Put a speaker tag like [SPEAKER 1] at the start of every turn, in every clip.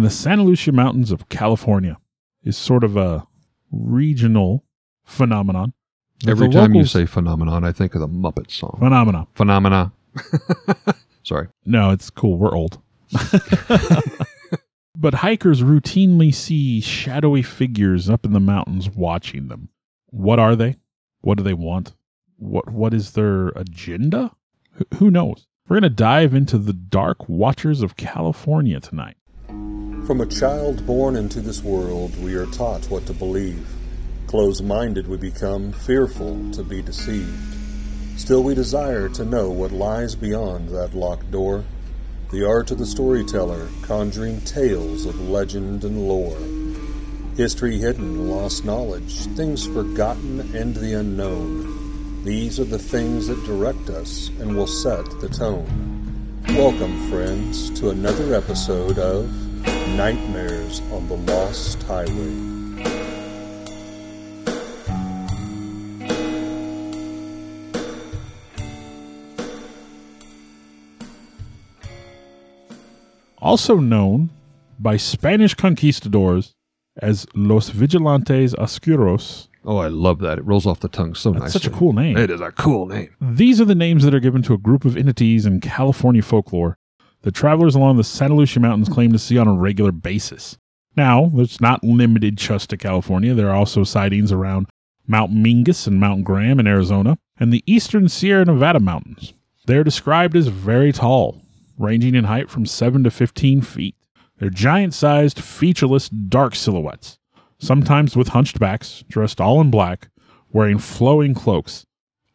[SPEAKER 1] in the Santa Lucia Mountains of California is sort of a regional phenomenon.
[SPEAKER 2] Every
[SPEAKER 1] the
[SPEAKER 2] time you say phenomenon, I think of the Muppet song.
[SPEAKER 1] Phenomena.
[SPEAKER 2] Phenomena. Sorry.
[SPEAKER 1] No, it's cool. We're old. but hikers routinely see shadowy figures up in the mountains watching them. What are they? What do they want? What what is their agenda? Wh- Who knows? We're going to dive into the dark watchers of California tonight.
[SPEAKER 3] From a child born into this world, we are taught what to believe. Close minded we become, fearful to be deceived. Still, we desire to know what lies beyond that locked door. The art of the storyteller, conjuring tales of legend and lore. History hidden, lost knowledge, things forgotten, and the unknown. These are the things that direct us and will set the tone. Welcome, friends, to another episode of Nightmares on the Lost Highway.
[SPEAKER 1] Also known by Spanish conquistadors as Los Vigilantes Oscuros,
[SPEAKER 2] Oh, I love that. It rolls off the tongue so
[SPEAKER 1] That's
[SPEAKER 2] nicely.
[SPEAKER 1] such a cool name.
[SPEAKER 2] It is a cool name.
[SPEAKER 1] These are the names that are given to a group of entities in California folklore that travelers along the Santa Lucia Mountains hmm. claim to see on a regular basis. Now, it's not limited just to California. There are also sightings around Mount Mingus and Mount Graham in Arizona and the eastern Sierra Nevada mountains. They are described as very tall, ranging in height from 7 to 15 feet. They're giant sized, featureless, dark silhouettes, sometimes with hunched backs, dressed all in black, wearing flowing cloaks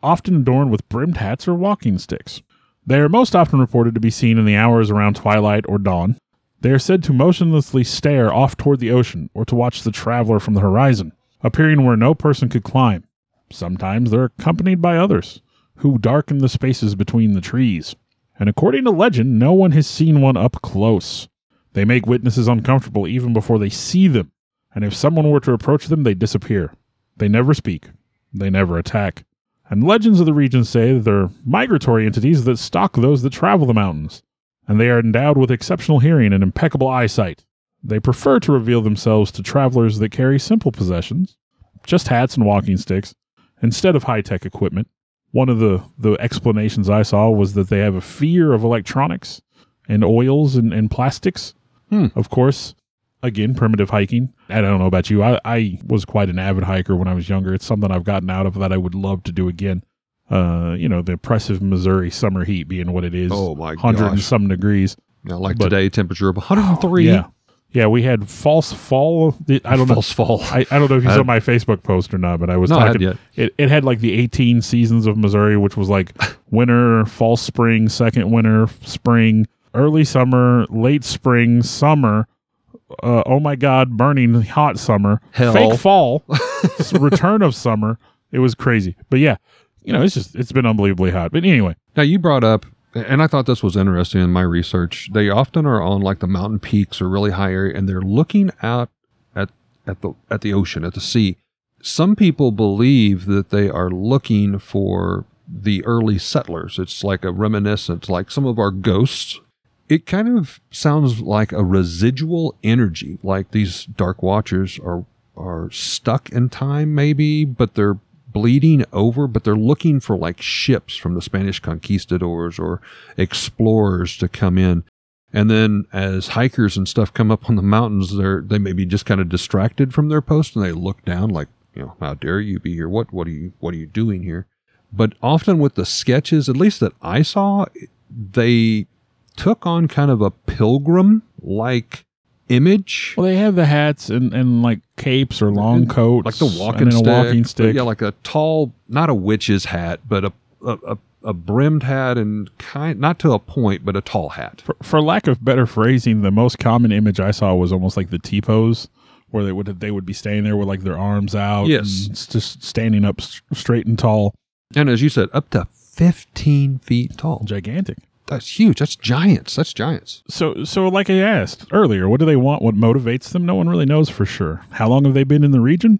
[SPEAKER 1] often adorned with brimmed hats or walking sticks. They are most often reported to be seen in the hours around twilight or dawn. They are said to motionlessly stare off toward the ocean or to watch the traveler from the horizon, appearing where no person could climb. Sometimes they're accompanied by others, who darken the spaces between the trees. And according to legend, no one has seen one up close. They make witnesses uncomfortable even before they see them, and if someone were to approach them, they disappear. They never speak. They never attack. And legends of the region say that they're migratory entities that stalk those that travel the mountains, and they are endowed with exceptional hearing and impeccable eyesight. They prefer to reveal themselves to travelers that carry simple possessions, just hats and walking sticks, instead of high tech equipment. One of the, the explanations I saw was that they have a fear of electronics and oils and, and plastics.
[SPEAKER 2] Hmm.
[SPEAKER 1] Of course, again, primitive hiking. I don't know about you. I, I was quite an avid hiker when I was younger. It's something I've gotten out of that I would love to do again. Uh, you know, the oppressive Missouri summer heat being what it is.
[SPEAKER 2] Oh, my
[SPEAKER 1] 100 and some degrees.
[SPEAKER 2] Now, like
[SPEAKER 1] But-
[SPEAKER 2] today, temperature of 103.
[SPEAKER 1] Yeah. Yeah, we had false fall. I don't know.
[SPEAKER 2] False fall.
[SPEAKER 1] I, I don't know if you saw my Facebook post or not, but I was
[SPEAKER 2] No,
[SPEAKER 1] talking.
[SPEAKER 2] hadn't
[SPEAKER 1] It, it had like the 18 seasons of Missouri, which was like winter, fall, spring, second winter, spring, early summer, late spring, summer. Uh, oh my God, burning hot summer,
[SPEAKER 2] Hell.
[SPEAKER 1] fake fall, return of summer. It was crazy, but yeah, you know, it's just it's been unbelievably hot. But anyway,
[SPEAKER 2] Now you brought up, and I thought this was interesting in my research. They often are on like the mountain peaks or really high area, and they're looking out at at the at the ocean, at the sea. Some people believe that they are looking for the early settlers. It's like a reminiscent, like some of our ghosts. It kind of sounds like a residual energy, like these dark watchers are are stuck in time, maybe, but they're bleeding over, but they're looking for like ships from the Spanish conquistadors or explorers to come in. And then as hikers and stuff come up on the mountains, they're they may be just kind of distracted from their post and they look down like, you know, how dare you be here? What what are you what are you doing here? But often with the sketches, at least that I saw, they took on kind of a pilgrim like image.
[SPEAKER 1] well, they have the hats and, and like capes or long
[SPEAKER 2] And
[SPEAKER 1] coats,
[SPEAKER 2] like the walking
[SPEAKER 1] and
[SPEAKER 2] stick,
[SPEAKER 1] a walking stick.
[SPEAKER 2] yeah, like a tall, not a witch's hat, but a a, a, a brimmed hat and kind, not to a point, but a tall hat.
[SPEAKER 1] for, for lack of better phrasing, the most common image I saw was almost like the T pose, where they would they would be standing there with like their arms out,
[SPEAKER 2] Yes.
[SPEAKER 1] and just standing up straight and tall,
[SPEAKER 2] And as you said, up to fifteen feet tall.
[SPEAKER 1] gigantic.
[SPEAKER 2] That's huge. That's giants. That's giants.
[SPEAKER 1] So so like I asked earlier, what do they want? What motivates them? No one really knows for sure. How long have they been in the region?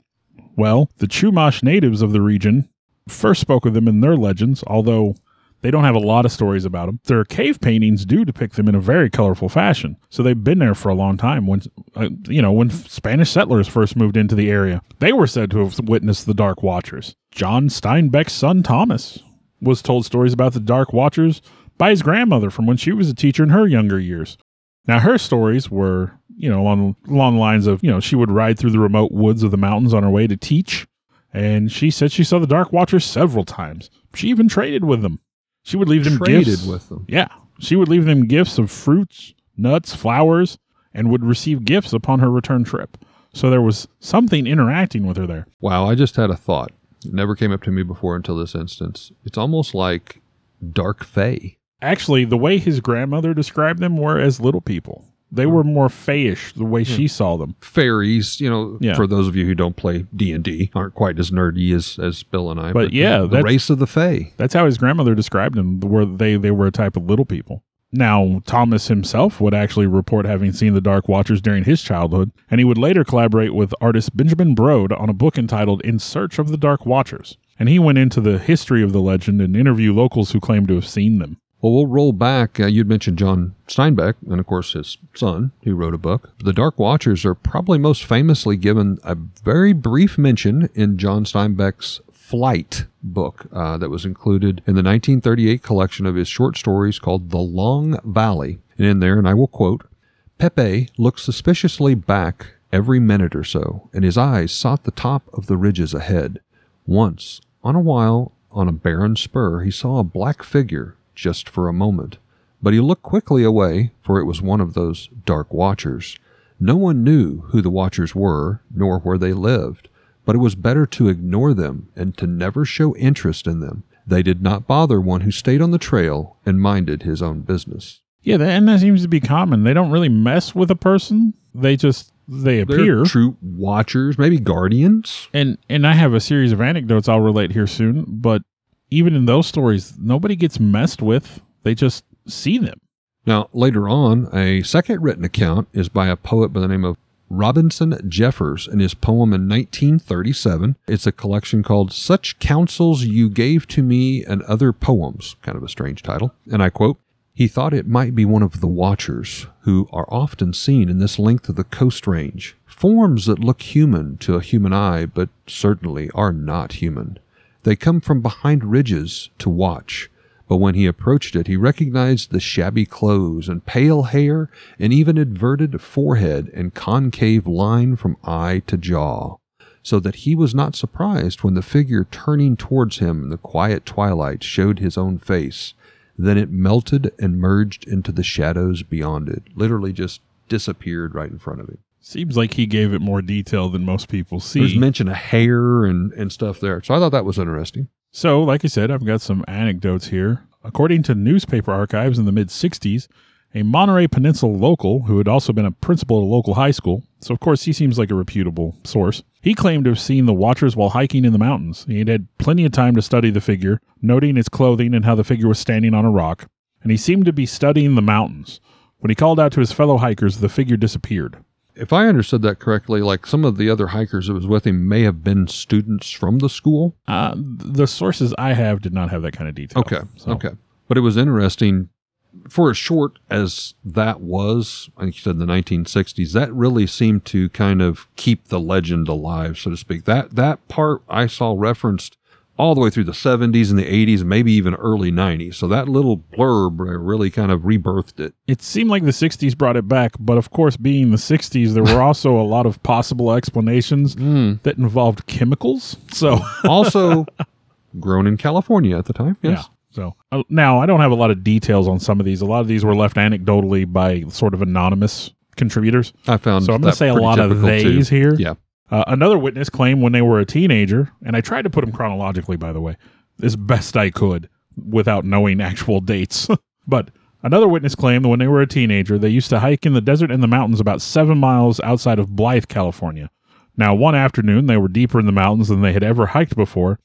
[SPEAKER 1] Well, the Chumash natives of the region first spoke of them in their legends, although They don't have a lot of stories about them. Their cave paintings do depict them in a very colorful fashion. So they've been there for a long time. When uh, you know, when Spanish settlers first moved into the area, they were said to have witnessed the Dark Watchers. John Steinbeck's son Thomas was told stories about the Dark Watchers by his grandmother from when she was a teacher in her younger years. Now her stories were, you know, along along the lines of, you know, she would ride through the remote woods of the mountains on her way to teach, and she said she saw the Dark Watchers several times. She even traded with them. She would leave them
[SPEAKER 2] Traded
[SPEAKER 1] gifts.
[SPEAKER 2] with them.
[SPEAKER 1] Yeah. She would leave them gifts of fruits, nuts, flowers, and would receive gifts upon her return trip. So there was something interacting with her there.
[SPEAKER 2] Wow, I just had a thought. It never came up to me before until this instance. It's almost like dark fae.
[SPEAKER 1] Actually, the way his grandmother described them were as little people. They were more fayish the way she saw them.
[SPEAKER 2] Fairies, you know,
[SPEAKER 1] Yeah.
[SPEAKER 2] for those of you who don't play D&D, aren't quite as nerdy as, as Bill and I.
[SPEAKER 1] But yeah,
[SPEAKER 2] the,
[SPEAKER 1] that's-
[SPEAKER 2] race of the fae.
[SPEAKER 1] That's how his grandmother described them. Were they they were a type of little people. Now Thomas himself would actually report having seen the Dark Watchers during his childhood, and he would later collaborate with artist Benjamin Brode on a book entitled "In Search of the Dark Watchers." And he went into the history of the legend and interview locals who claimed to have seen them.
[SPEAKER 2] Well, we'll roll back. Uh, you'd mentioned John Steinbeck, and of course his son, who wrote a book. The Dark Watchers are probably most famously given a very brief mention in John Steinbeck's Flight book uh, that was included in the 1938 collection of his short stories called The Long Valley. And in there, and I will quote, Pepe looked suspiciously back every minute or so, and his eyes sought the top of the ridges ahead. Once, on a while, on a barren spur, he saw a black figure just for a moment, but he looked quickly away, for it was one of those dark watchers. No one knew who the watchers were, nor where they lived, but it was better to ignore them and to never show interest in them. They did not bother one who stayed on the trail and minded his own business.
[SPEAKER 1] Yeah, that, and that seems to be common. They don't really mess with a person; they just they
[SPEAKER 2] They're
[SPEAKER 1] appear.
[SPEAKER 2] true watchers, maybe guardians.
[SPEAKER 1] and and I have a series of anecdotes I'll relate here soon, but even in those stories, nobody gets messed with. They just see them.
[SPEAKER 2] Now, later on, a second written account is by a poet by the name of Robinson Jeffers in his poem in 1937. It's a collection called Such Counsels You Gave to Me and Other Poems, kind of a strange title. And I quote, he thought it might be one of the watchers, who are often seen in this length of the coast range. Forms that look human to a human eye, but certainly are not human. They come from behind ridges to watch, but when he approached it, he recognized the shabby clothes and pale hair and even inverted forehead and concave line from eye to jaw, so that he was not surprised when the figure turning towards him in the quiet twilight showed his own face. Then it melted and merged into the shadows beyond it, literally just disappeared right in front of him.
[SPEAKER 1] Seems like he gave it more detail than most people see.
[SPEAKER 2] There's mention of hair and, and stuff there. So I thought that was interesting.
[SPEAKER 1] So, like I said, I've got some anecdotes here. According to newspaper archives in the mid 60s, a Monterey Peninsula local who had also been a principal at a local high school, so of course he seems like a reputable source, he claimed to have seen the Watchers while hiking in the mountains. He had had plenty of time to study the figure, noting its clothing and how the figure was standing on a rock, and he seemed to be studying the mountains. When he called out to his fellow hikers, the figure disappeared.
[SPEAKER 2] If I understood that correctly, like some of the other hikers that was with him may have been students from the school.
[SPEAKER 1] Uh, the sources I have did not have that kind of detail.
[SPEAKER 2] Okay.
[SPEAKER 1] So-
[SPEAKER 2] Okay. But it was interesting for as short as that was, I think you said in the 1960s, that really seemed to kind of keep the legend alive, so to speak. That that part I saw referenced all the way through the 70s and the 80s, maybe even early 90s. So that little blurb really kind of rebirthed it.
[SPEAKER 1] it seemed like the 60s brought it back, but of course, being the 60s, there were also a lot of possible explanations that involved chemicals. So,
[SPEAKER 2] Also grown in California at the time. Yes.
[SPEAKER 1] yeah. So uh, now I don't have a lot of details on some of these. A lot of these were left anecdotally by sort of anonymous contributors.
[SPEAKER 2] I found
[SPEAKER 1] So I'm going to say a lot of
[SPEAKER 2] typical, too.
[SPEAKER 1] here.
[SPEAKER 2] Yeah.
[SPEAKER 1] Uh, another witness claimed when they were a teenager, and I tried to put them chronologically, by the way, as best I could without knowing actual dates. but another witness claimed that when they were a teenager, they used to hike in the desert and the mountains about seven miles outside of Blythe, California. Now, one afternoon, they were deeper in the mountains than they had ever hiked before.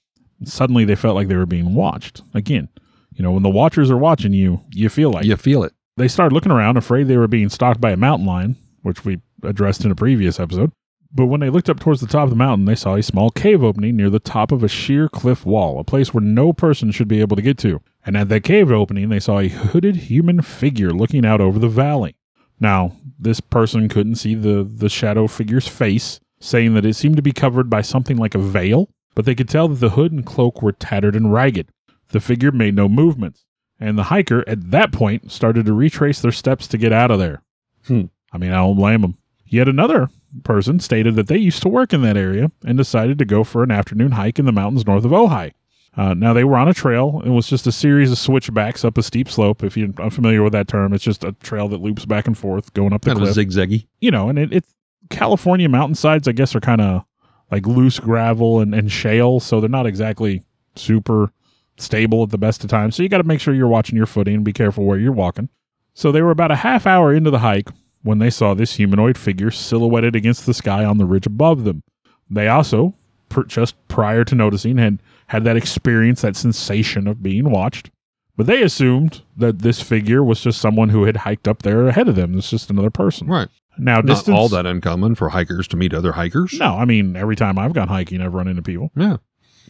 [SPEAKER 1] Suddenly, they felt like they were being watched. Again, you know, when the watchers are watching you, you feel like
[SPEAKER 2] You feel it.
[SPEAKER 1] they started looking around, afraid they were being stalked by a mountain lion, which we addressed in a previous episode. But when they looked up towards the top of the mountain, they saw a small cave opening near the top of a sheer cliff wall, a place where no person should be able to get to. And at that cave opening, they saw a hooded human figure looking out over the valley. Now, this person couldn't see the, the shadow figure's face, saying that it seemed to be covered by something like a veil, but they could tell that the hood and cloak were tattered and ragged. The figure made no movements, and the hiker at that point started to retrace their steps to get out of there.
[SPEAKER 2] Hmm.
[SPEAKER 1] I mean, I don't blame them. Yet another person stated that they used to work in that area and decided to go for an afternoon hike in the mountains north of Ojai. Uh, now they were on a trail. It was just a series of switchbacks up a steep slope. If you're unfamiliar with that term, it's just a trail that loops back and forth going up the
[SPEAKER 2] Kind of
[SPEAKER 1] cliff.
[SPEAKER 2] zigzaggy.
[SPEAKER 1] you know, and it, it's California mountainsides. I guess are kind of like loose gravel and, and shale, so they're not exactly super stable at the best of times. So you got to make sure you're watching your footing and be careful where you're walking. So they were about a half hour into the hike when they saw this humanoid figure silhouetted against the sky on the ridge above them. They also, per, just prior to noticing, had had that experience, that sensation of being watched. But they assumed that this figure was just someone who had hiked up there ahead of them. It's just another person.
[SPEAKER 2] Right.
[SPEAKER 1] Now,
[SPEAKER 2] Not
[SPEAKER 1] distance,
[SPEAKER 2] all that uncommon for hikers to meet other hikers.
[SPEAKER 1] No, I mean every time I've gone hiking, I've run into people.
[SPEAKER 2] Yeah.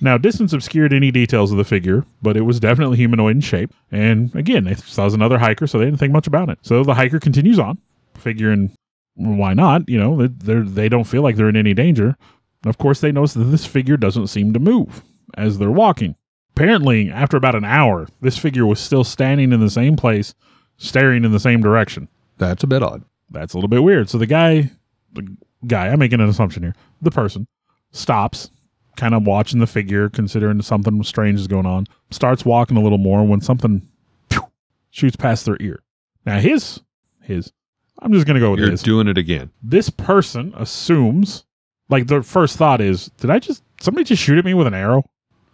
[SPEAKER 1] Now, distance obscured any details of the figure, but it was definitely humanoid in shape. And again, they saw as another hiker, so they didn't think much about it. So the hiker continues on, figuring, why not? You know, they they don't feel like they're in any danger. Of course, they notice that this figure doesn't seem to move as they're walking. Apparently, after about an hour, this figure was still standing in the same place, staring in the same direction.
[SPEAKER 2] That's a bit odd.
[SPEAKER 1] That's a little bit weird. So the guy, the guy, I'm making an assumption here. The person stops, kind of watching the figure, considering something strange is going on. Starts walking a little more when something shoots past their ear. Now his, his, I'm just gonna go with this.
[SPEAKER 2] You're
[SPEAKER 1] his.
[SPEAKER 2] doing it again.
[SPEAKER 1] this person assumes, like their first thought is, did I just somebody just shoot at me with an arrow?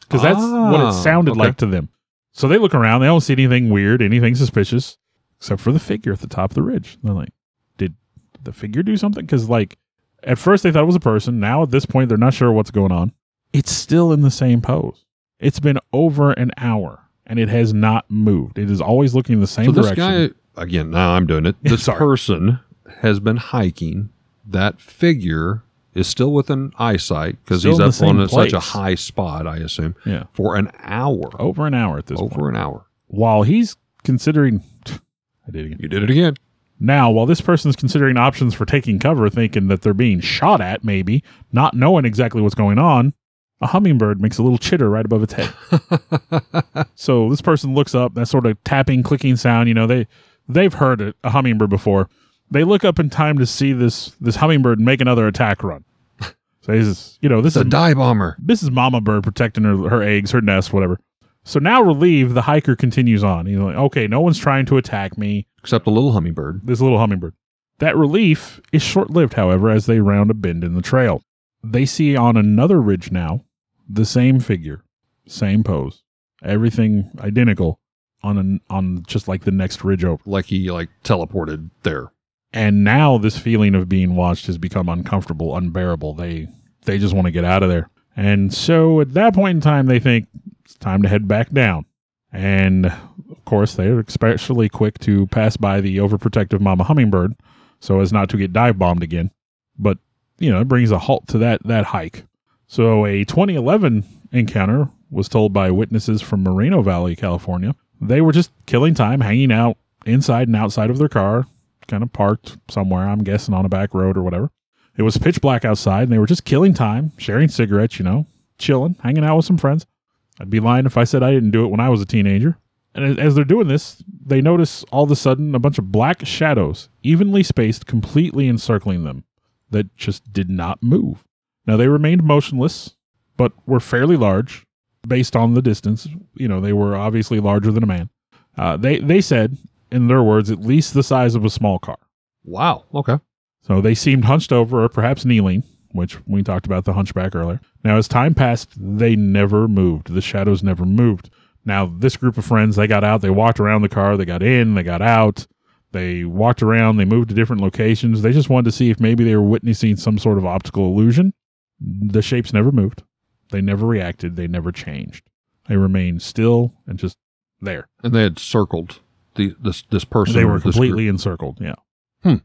[SPEAKER 1] Because that's what
[SPEAKER 2] Ah,
[SPEAKER 1] it sounded
[SPEAKER 2] okay.
[SPEAKER 1] like to them. So they look around. They don't see anything weird, anything suspicious, except for the figure at the top of the ridge. They're like, did the figure do something? Because like at first they thought it was a person. Now at this point they're not sure what's going on. It's still in the same pose. It's been over an hour and it has not moved. It is always looking the same
[SPEAKER 2] So this
[SPEAKER 1] direction.
[SPEAKER 2] guy again. Now I'm doing it. This person has been hiking. That figure is still within eyesight because he's up on a- such a high spot. I assume
[SPEAKER 1] yeah,
[SPEAKER 2] for an hour.
[SPEAKER 1] over an hour at this point.
[SPEAKER 2] over an hour.
[SPEAKER 1] While he's considering, I did it again.
[SPEAKER 2] You did it again.
[SPEAKER 1] Now, while this person's considering options for taking cover, thinking that they're being shot at, maybe, not knowing exactly what's going on, a hummingbird makes a little chitter right above its head. so this person looks up, that sort of tapping, clicking sound, you know, they they've heard it, a hummingbird before. They look up in time to see this this hummingbird make another attack run. So this is, you know, this
[SPEAKER 2] It's
[SPEAKER 1] is
[SPEAKER 2] a die bomber.
[SPEAKER 1] this is mama bird protecting her, her eggs, her nest, whatever. So now relieved, the hiker continues on. He's like, okay, no one's trying to attack me
[SPEAKER 2] Except a little hummingbird.
[SPEAKER 1] this little hummingbird. That relief is short lived, however, as they round a bend in the trail. They see on another ridge now the same figure, same pose, everything identical on an, on just like the next ridge over.
[SPEAKER 2] Like he like teleported there.
[SPEAKER 1] And now this feeling of being watched has become uncomfortable, unbearable. They they just want to get out of there. And so at that point in time, they think it's time to head back down. And of course, they're especially quick to pass by the overprotective mama hummingbird so as not to get dive bombed again. But, you know, it brings a halt to that, that hike. So a 2011 encounter was told by witnesses from Moreno Valley, California. They were just killing time, hanging out inside and outside of their car, kind of parked somewhere, I'm guessing on a back road or whatever. It was pitch black outside, and they were just killing time, sharing cigarettes, you know, chilling, hanging out with some friends. I'd be lying if I said I didn't do it when I was a teenager. And as- they're doing this, they notice all of a sudden a bunch of black shadows, evenly spaced, completely encircling them, that just did not move. Now, they remained motionless, but were fairly large based on the distance. You know, they were obviously larger than a man. Uh, they, they said, in their words, at least the size of a small car.
[SPEAKER 2] Wow. Okay.
[SPEAKER 1] So they seemed hunched over or perhaps kneeling, which we talked about the hunchback earlier. Now, as time passed, they never moved. The shadows never moved. Now, this group of friends, they got out, they walked around the car, they got in, they got out, they walked around, they moved to different locations. They just wanted to see if maybe they were witnessing some sort of optical illusion. The shapes never moved. They never reacted. They never changed. They remained still and just there.
[SPEAKER 2] And they had circled the this this person.
[SPEAKER 1] They were completely encircled. Yeah.
[SPEAKER 2] Hmm.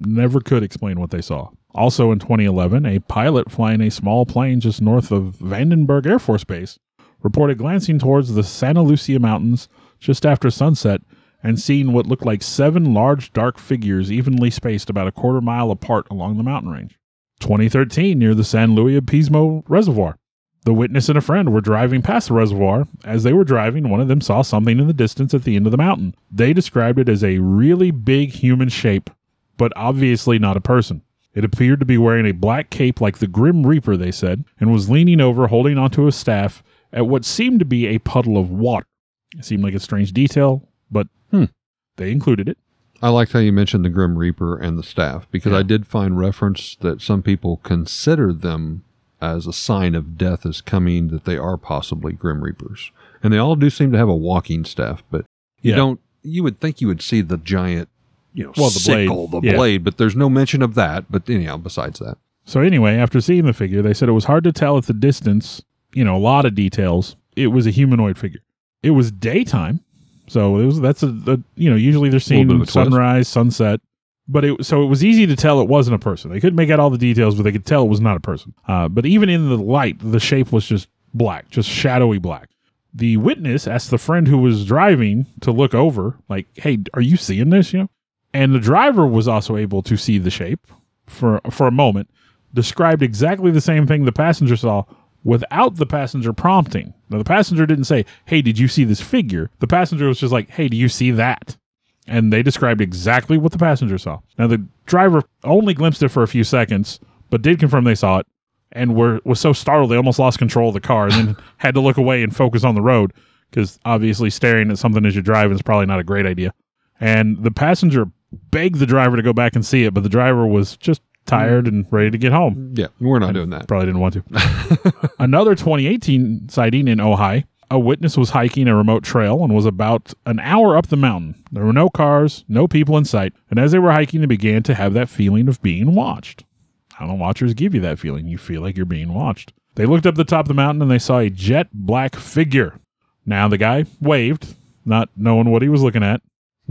[SPEAKER 1] Never could explain what they saw. Also in 2011, a pilot flying a small plane just north of Vandenberg Air Force Base reported glancing towards the Santa Lucia Mountains just after sunset and seeing what looked like seven large dark figures evenly spaced about a quarter mile apart along the mountain range. 2013 near the San Luis Obispo Reservoir. The witness and a friend were driving past the reservoir. As they were driving, one of them saw something in the distance at the end of the mountain. They described it as a really big human shape, but obviously not a person. It appeared to be wearing a black cape like the Grim Reaper, they said, and was leaning over, holding onto a staff at what seemed to be a puddle of water. It seemed like a strange detail, but
[SPEAKER 2] Hmm.
[SPEAKER 1] they included it.
[SPEAKER 2] I liked how you mentioned the Grim Reaper and the staff because
[SPEAKER 1] Yeah.
[SPEAKER 2] I did find reference that some people consider them as a sign of death is coming, that they are possibly Grim Reapers. And they all do seem to have a walking staff, but you
[SPEAKER 1] Yeah.
[SPEAKER 2] don't, you would think you would see the giant, you know,
[SPEAKER 1] Well, the blade.
[SPEAKER 2] sickle, the
[SPEAKER 1] Yeah.
[SPEAKER 2] blade, but there's no mention of that. But anyhow, besides that.
[SPEAKER 1] So anyway, after seeing the figure, they said it was hard to tell at the distance, you know, a lot of details. It was a humanoid figure. It was daytime. So it was that's a, a you know, usually they're
[SPEAKER 2] bit
[SPEAKER 1] seeing
[SPEAKER 2] of twist.
[SPEAKER 1] sunrise, sunset. But it so it was easy to tell it wasn't a person. They couldn't make out all the details, but they could tell it was not a person. Uh, but even in the light, the shape was just black, just shadowy black. The witness asked the friend who was driving to look over, like, "Hey, are you seeing this?" You know, and the driver was also able to see the shape for for a moment. Described exactly the same thing the passenger saw without the passenger prompting. Now the passenger didn't say, "Hey, did you see this figure?" The passenger was just like, "Hey, do you see that?" And they described exactly what the passenger saw. Now the driver only glimpsed it for a few seconds, but did confirm they saw it and were was so startled they almost lost control of the car and then had to look away and focus on the road because obviously staring at something as you're driving is probably not a great idea. And the passenger begged the driver to go back and see it, but the driver was just tired and ready to get home.
[SPEAKER 2] Yeah, we're not doing that.
[SPEAKER 1] Probably didn't want to. Another 2018 sighting in Ojai. A witness was hiking a remote trail and was about an hour up the mountain. There were no cars, no people in sight, and as they were hiking, they began to have that feeling of being watched. How do watchers give you that feeling? You feel like you're being watched. They looked up the top of the mountain and they saw a jet black figure. Now the guy waved, not knowing what he was looking at,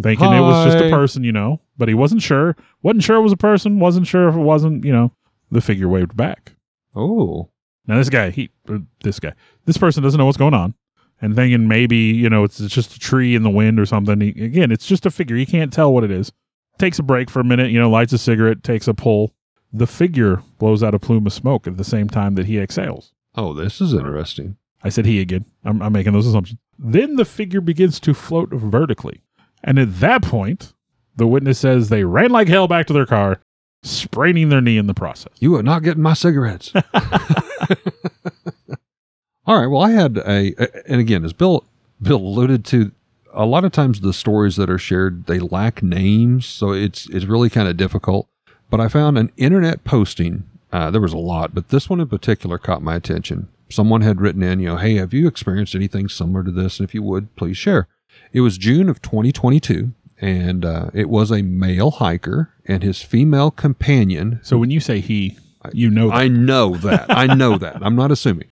[SPEAKER 1] thinking it was just a person, you know, but he wasn't sure. Wasn't sure it was a person, wasn't sure if it wasn't, you know. The figure waved back.
[SPEAKER 2] Oh,
[SPEAKER 1] Now this guy, he, uh, this guy, this person doesn't know what's going on, and thinking maybe you know it's, it's just a tree in the wind or something. He, again, it's just a figure. You can't tell what it is. Takes a break for a minute. You know, lights a cigarette, takes a pull. The figure blows out a plume of smoke at the same time that he exhales.
[SPEAKER 2] oh, this is interesting.
[SPEAKER 1] I said he again. I'm, I'm making those assumptions. Then the figure begins to float vertically, and at that point, the witness says they ran like hell back to their car, spraining their knee in the process.
[SPEAKER 2] You are not getting my cigarettes. All right. Well, I had a, and again, as Bill Bill alluded to, a lot of times the stories that are shared they lack names, so it's it's really kind of difficult. But I found an internet posting. Uh, there was a lot, but this one in particular caught my attention. Someone had written in, you know, hey, have you experienced anything similar to this? And if you would, please share. It was June of 2022, and uh, it was a male hiker and his female companion
[SPEAKER 1] So when you say he, you know that.
[SPEAKER 2] I know that. I know that. I'm not assuming.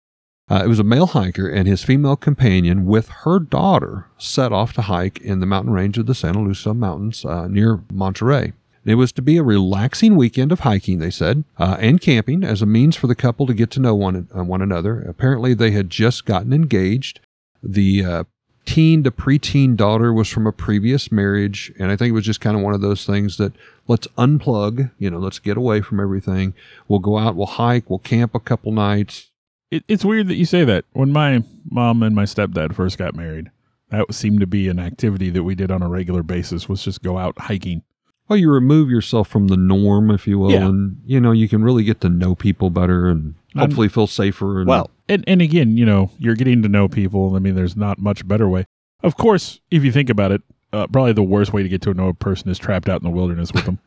[SPEAKER 2] Uh, it was a male hiker and his female companion with her daughter set off to hike in the mountain range of the Santa Lucia Mountains uh, near Monterey. It was to be a relaxing weekend of hiking, they said, uh, and camping as a means for the couple to get to know one, uh, one another. Apparently, they had just gotten engaged. The uh, teen to preteen daughter was from a previous marriage. And I think it was just kind of one of those things that let's unplug, you know, let's get away from everything. We'll go out, we'll hike, we'll camp a couple nights.
[SPEAKER 1] It, it's weird that you say that. When my mom and my stepdad first got married, that seemed to be an activity that we did on a regular basis. Was just go out hiking.
[SPEAKER 2] Well, you remove yourself from the norm, if you will,
[SPEAKER 1] Yeah.
[SPEAKER 2] and you know you can really get to know people better and
[SPEAKER 1] I'm-
[SPEAKER 2] hopefully feel safer. And,
[SPEAKER 4] Well,
[SPEAKER 1] And and again, you know, you're getting to know people. I mean, there's not much better way. Of course, if you think about it, uh, probably the worst way to get to know a person is trapped out in the wilderness with them.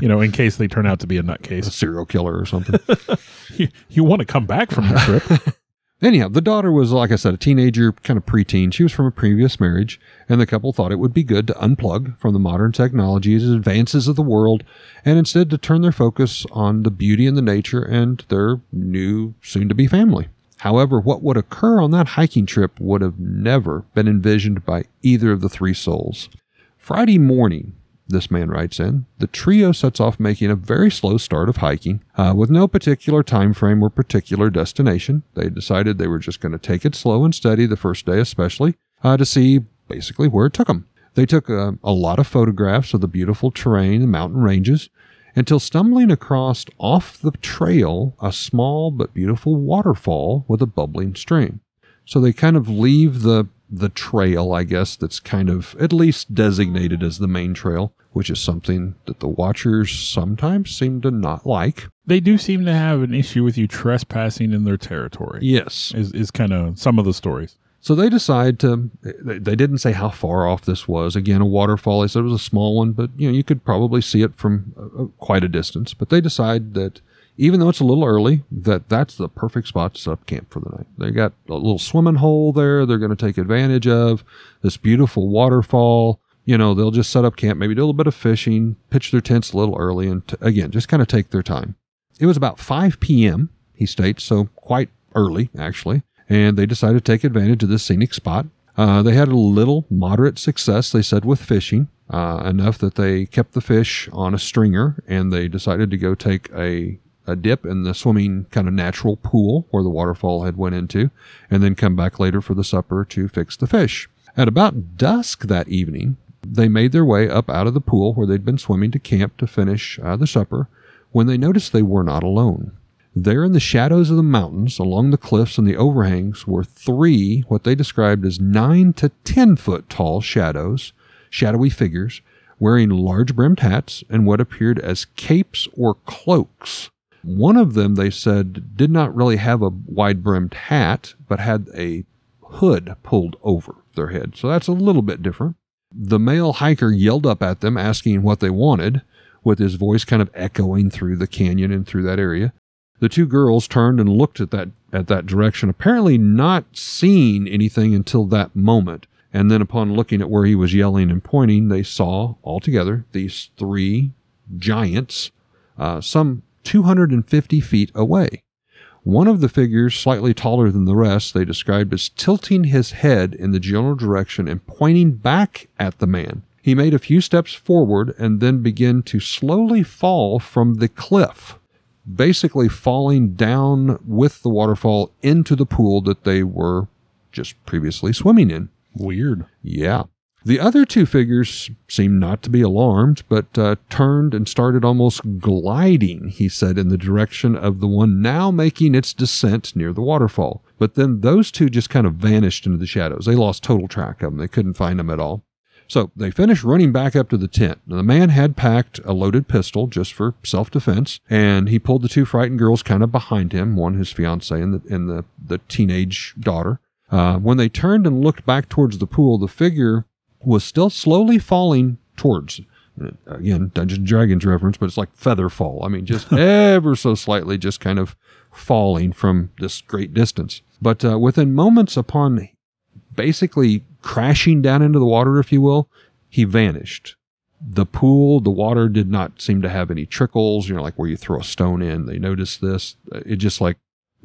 [SPEAKER 1] You know, in case they turn out to be a nutcase, a
[SPEAKER 2] serial killer or something.
[SPEAKER 1] You, you want to come back from the trip.
[SPEAKER 2] Anyhow, the daughter was, like I said, a teenager, kind of preteen. She was from a previous marriage, and the couple thought it would be good to unplug from the modern technologies and advances of the world, and instead to turn their focus on the beauty and the nature and their new, soon to be family. However, what would occur on that hiking trip would have never been envisioned by either of the three souls. Friday morning, this man writes in, the trio sets off making a very slow start of hiking uh, with no particular time frame or particular destination. They decided they were just going to take it slow and steady the first day, especially uh, to see basically where it took them. They took a, uh, a lot of photographs of the beautiful terrain and mountain ranges until stumbling across off the trail a small but beautiful waterfall with a bubbling stream. So they kind of leave the the trail, I guess, that's kind of at least designated as the main trail, which is something that the watchers sometimes seem to not like.
[SPEAKER 1] They do seem to have an issue with you trespassing in their territory.
[SPEAKER 2] Yes.
[SPEAKER 1] Is, is kind of some of the stories.
[SPEAKER 2] So they decide to, they didn't say how far off this was. Again, a waterfall. They said it was a small one, but you know, you could probably see it from uh, quite a distance. But they decide that even though it's a little early, that that's the perfect spot to set up camp for the night. They got a little swimming hole there they're going to take advantage of, this beautiful waterfall. You know, they'll just set up camp, maybe do a little bit of fishing, pitch their tents a little early, and t- again, just kind of take their time. It was about 5 p.m., he states, so quite early, actually, and they decided to take advantage of this scenic spot. Uh, they had a little moderate success, they said, with fishing, uh, enough that they kept the fish on a stringer and they decided to go take a a dip in the swimming kind of natural pool where the waterfall had went into, and then come back later for the supper to fix the fish. At about dusk that evening, they made their way up out of the pool where they'd been swimming to camp to finish uh, the supper when they noticed they were not alone. There in the shadows of the mountains, along the cliffs and the overhangs, were three what they described as nine to ten foot tall shadows, shadowy figures, wearing large brimmed hats and what appeared as capes or cloaks. One of them, they said, did not really have a wide brimmed hat, but had a hood pulled over their head. So that's a little bit different. The male hiker yelled up at them, asking what they wanted, with his voice kind of echoing through the canyon and through that area. The two girls turned and looked at that at that direction, apparently not seeing anything until that moment. And then upon looking at where he was yelling and pointing, they saw altogether these three giants, uh, some 250 feet away. One of the figures, slightly taller than the rest, they described as tilting his head in the general direction and pointing back at the man. He made a few steps forward and then began to slowly fall from the cliff, basically falling down with the waterfall into the pool that they were just previously swimming in.
[SPEAKER 1] Weird.
[SPEAKER 2] Yeah. The other two figures seemed not to be alarmed, but uh, turned and started almost gliding, he said, in the direction of the one now making its descent near the waterfall. But then those two just kind of vanished into the shadows. They lost total track of them. They couldn't find them at all. So they finished running back up to the tent. Now, the man had packed a loaded pistol just for self defense, and he pulled the two frightened girls kind of behind him, one his fiancee and the, and the, the teenage daughter. Uh, when they turned and looked back towards the pool, the figure was still slowly falling towards again dungeons and dragons reference but it's like feather fall. I mean just ever so slightly just kind of falling from this great distance. But uh, within moments upon basically crashing down into the water if you will he vanished. The pool the water did not seem to have any trickles you know like where you throw a stone in they noticed this. It just like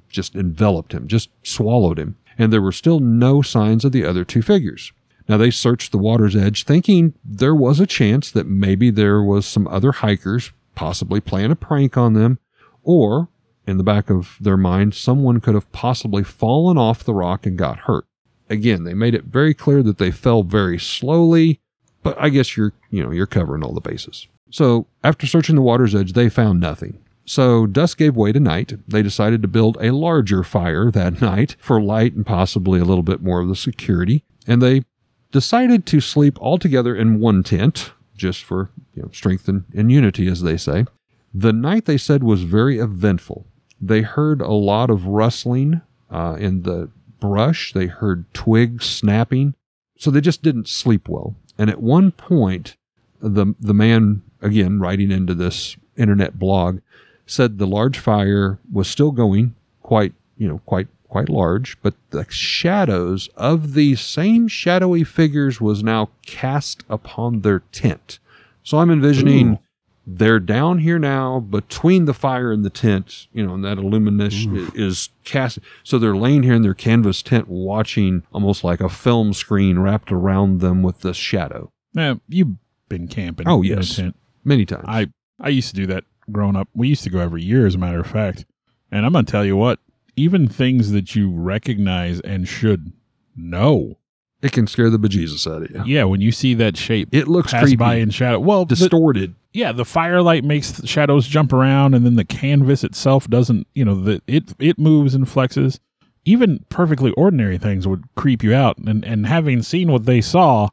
[SPEAKER 2] just enveloped him just swallowed him. And there were still no signs of the other two figures now they searched the water's edge, thinking there was a chance that maybe there was some other hikers possibly playing a prank on them, or in the back of their mind, someone could have possibly fallen off the rock and got hurt. Again, they made it very clear that they fell very slowly, but I guess you're, you know, you're covering all the bases. So after searching the water's edge, they found nothing. So dusk gave way to night. They decided to build a larger fire that night for light and possibly a little bit more of the security. And they decided to sleep all together in one tent, just for you know, strength and, and unity, as they say. The night they said was very eventful. They heard a lot of rustling uh, in the brush. They heard twigs snapping. So they just didn't sleep well. And at one point, the the man again writing into this internet blog said the large fire was still going quite you know quite quite large, but the shadows of these same shadowy figures was now cast upon their tent. So I'm envisioning Ooh. they're down here now between the fire and the tent, you know, and that illumination Ooh. is cast. So they're laying here in their canvas tent watching almost like a film screen wrapped around them with this shadow.
[SPEAKER 1] Now, you've been camping.
[SPEAKER 2] Oh,
[SPEAKER 1] in a
[SPEAKER 2] yes.
[SPEAKER 1] tent.
[SPEAKER 2] Many times.
[SPEAKER 1] I I used to do that growing up. We used to go every year, as a matter of fact. And I'm gonna tell you what, even things that you recognize and should know.
[SPEAKER 2] it can scare the bejesus out of you.
[SPEAKER 1] Yeah, when you see that shape
[SPEAKER 2] It looks
[SPEAKER 1] pass
[SPEAKER 2] creepy,
[SPEAKER 1] by in shadow. Well, the-
[SPEAKER 2] distorted.
[SPEAKER 1] yeah, the firelight makes the shadows jump around, and then the canvas itself doesn't. You know, the it it moves and flexes. Even perfectly ordinary things would creep you out. And and having seen what they saw,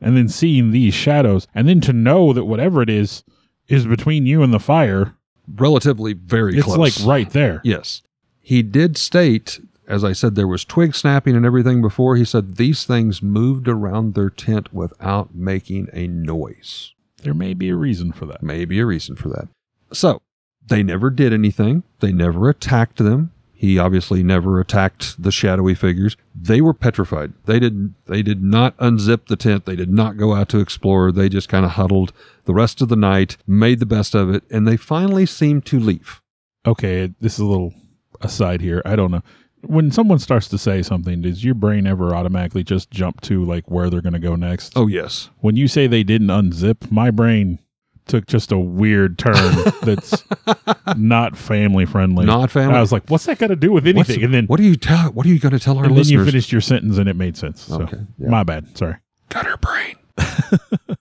[SPEAKER 1] and then seeing these shadows, and then to know that whatever it is is between you and the fire,
[SPEAKER 2] relatively very
[SPEAKER 1] it's
[SPEAKER 2] close.
[SPEAKER 1] like right there.
[SPEAKER 2] Yes. He did state, as I said, there was twig snapping and everything before. He said these things moved around their tent without making a noise.
[SPEAKER 1] There may be a reason for that.
[SPEAKER 2] May be a reason for that. So they never did anything. They never attacked them. He obviously never attacked the shadowy figures. They were petrified. They did they did not unzip the tent. They did not go out to explore. They just kind of huddled the rest of the night, made the best of it, and they finally seemed to leave.
[SPEAKER 1] Okay, this is a little aside here. I don't know. When someone starts to say something, does your brain ever automatically just jump to like where they're going to go next?
[SPEAKER 2] Oh yes.
[SPEAKER 1] When you say they didn't unzip, my brain took just a weird turn that's not family friendly.
[SPEAKER 2] Not family.
[SPEAKER 1] I was like, what's that got to do with anything?
[SPEAKER 2] What's-
[SPEAKER 1] and then,
[SPEAKER 2] what do you tell? What are you going to tell our
[SPEAKER 1] and then you finished your sentence and it made sense. So,
[SPEAKER 2] Okay, yeah.
[SPEAKER 1] my bad. Sorry.
[SPEAKER 2] Gutter brain.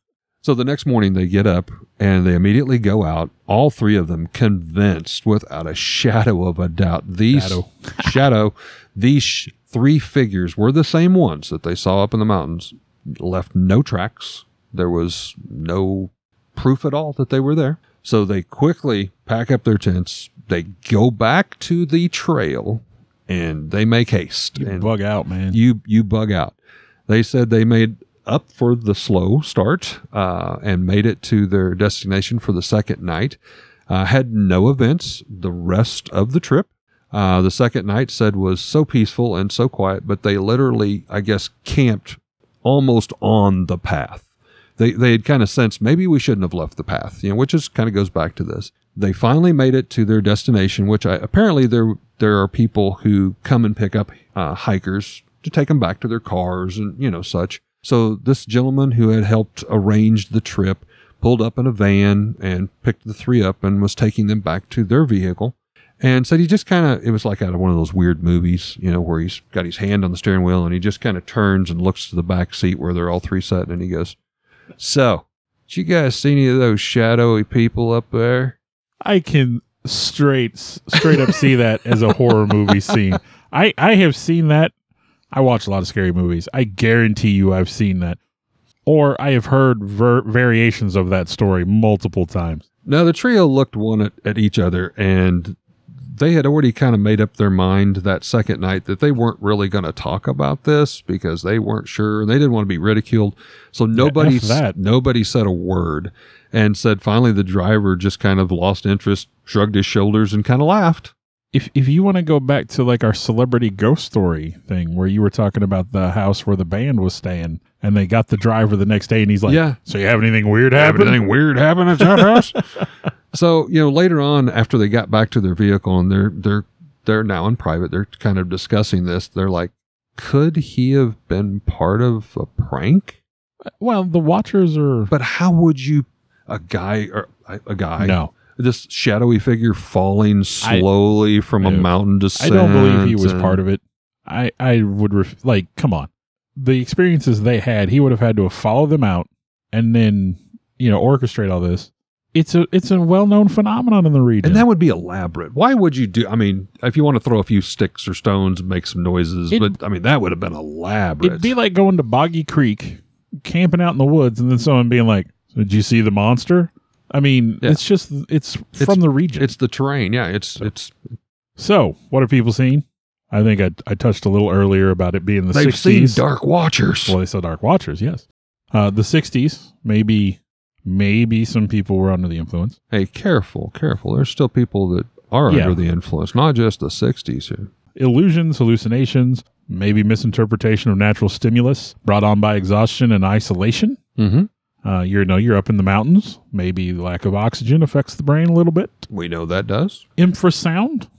[SPEAKER 2] so the next morning they get up and they immediately go out. All three of them convinced, without a shadow of a doubt, these
[SPEAKER 1] Shadow.
[SPEAKER 2] shadow, these sh- three figures were the same ones that they saw up in the mountains. Left no tracks. There was no proof at all that they were there. So they quickly pack up their tents. They go back to the trail and they make haste.
[SPEAKER 1] You
[SPEAKER 2] and
[SPEAKER 1] bug out, man.
[SPEAKER 2] you you bug out. They said they made up for the slow start uh, and made it to their destination for the second night. Uh, had no events the rest of the trip. Uh, the second night said was so peaceful and so quiet, but they literally, I guess, camped almost on the path. They they had kind of sensed maybe we shouldn't have left the path, you know, which is kind of goes back to this. They finally made it to their destination, which I, apparently there there are people who come and pick up uh, hikers to take them back to their cars and you know such. So this gentleman who had helped arrange the trip pulled up in a van and picked the three up and was taking them back to their vehicle and said he just kind of it was like out of one of those weird movies you know where he's got his hand on the steering wheel and he just kind of turns and looks to the back seat where they're all three sitting and he goes so did you guys see any of those shadowy people up there
[SPEAKER 1] I can straight straight up see that as a horror movie scene. I I have seen that. I watch a lot of scary movies. I guarantee you I've seen that. Or I have heard ver- variations of that story multiple times.
[SPEAKER 2] now the trio looked one at, at each other and they had already kind of made up their mind that second night that they weren't really going to talk about this because they weren't sure and they didn't want to be ridiculed so nobody
[SPEAKER 1] that.
[SPEAKER 2] nobody said a word and said finally the driver just kind of lost interest shrugged his shoulders and kind of laughed
[SPEAKER 1] If if you want to go back to like our celebrity ghost story thing where you were talking about the house where the band was staying and they got the driver the next day and he's like,
[SPEAKER 2] Yeah.
[SPEAKER 1] so you have anything weird happen?"
[SPEAKER 2] Anything weird happen at that house. so you know, later on, after they got back to their vehicle and they're they're they're now in private, they're kind of discussing this. They're like, could he have been part of a prank?
[SPEAKER 1] Well, the watchers are
[SPEAKER 2] But how would you, a guy or a, a guy,
[SPEAKER 1] no.
[SPEAKER 2] This shadowy figure falling slowly from a
[SPEAKER 1] No.
[SPEAKER 2] mountain
[SPEAKER 1] I don't believe he was
[SPEAKER 2] and-
[SPEAKER 1] part of it. I I would ref- like come on. The experiences they had, he would have had to have followed them out and then, you know, orchestrate all this. It's a it's a well-known phenomenon in the region.
[SPEAKER 2] And that would be elaborate. Why would you do? I mean, if you want to throw a few sticks or stones and make some noises,
[SPEAKER 1] It-
[SPEAKER 2] but I mean, that would have been elaborate.
[SPEAKER 1] It'd be like going to Boggy Creek, camping out in the woods, and then someone being like, "Did you see the monster?" I mean,
[SPEAKER 2] Yeah.
[SPEAKER 1] it's just it's from the region.
[SPEAKER 2] It's the terrain. Yeah, it's it's
[SPEAKER 1] so, what are people seeing? I think I, I touched a little earlier about it being the
[SPEAKER 2] they've
[SPEAKER 1] 60s.
[SPEAKER 2] seen Dark Watchers.
[SPEAKER 1] Well, they saw Dark Watchers, yes. Uh, the 60s, maybe maybe some people were under the influence.
[SPEAKER 2] Hey, careful, careful. There's still people that are
[SPEAKER 1] Yeah.
[SPEAKER 2] under the influence, not just the '60s. Here.
[SPEAKER 1] Illusions, hallucinations, maybe misinterpretation of natural stimulus brought on by exhaustion and isolation.
[SPEAKER 2] Mm-hmm.
[SPEAKER 1] Uh, you know, you're up in the mountains. Maybe lack of oxygen affects the brain a little bit.
[SPEAKER 2] We know that does.
[SPEAKER 1] infrasound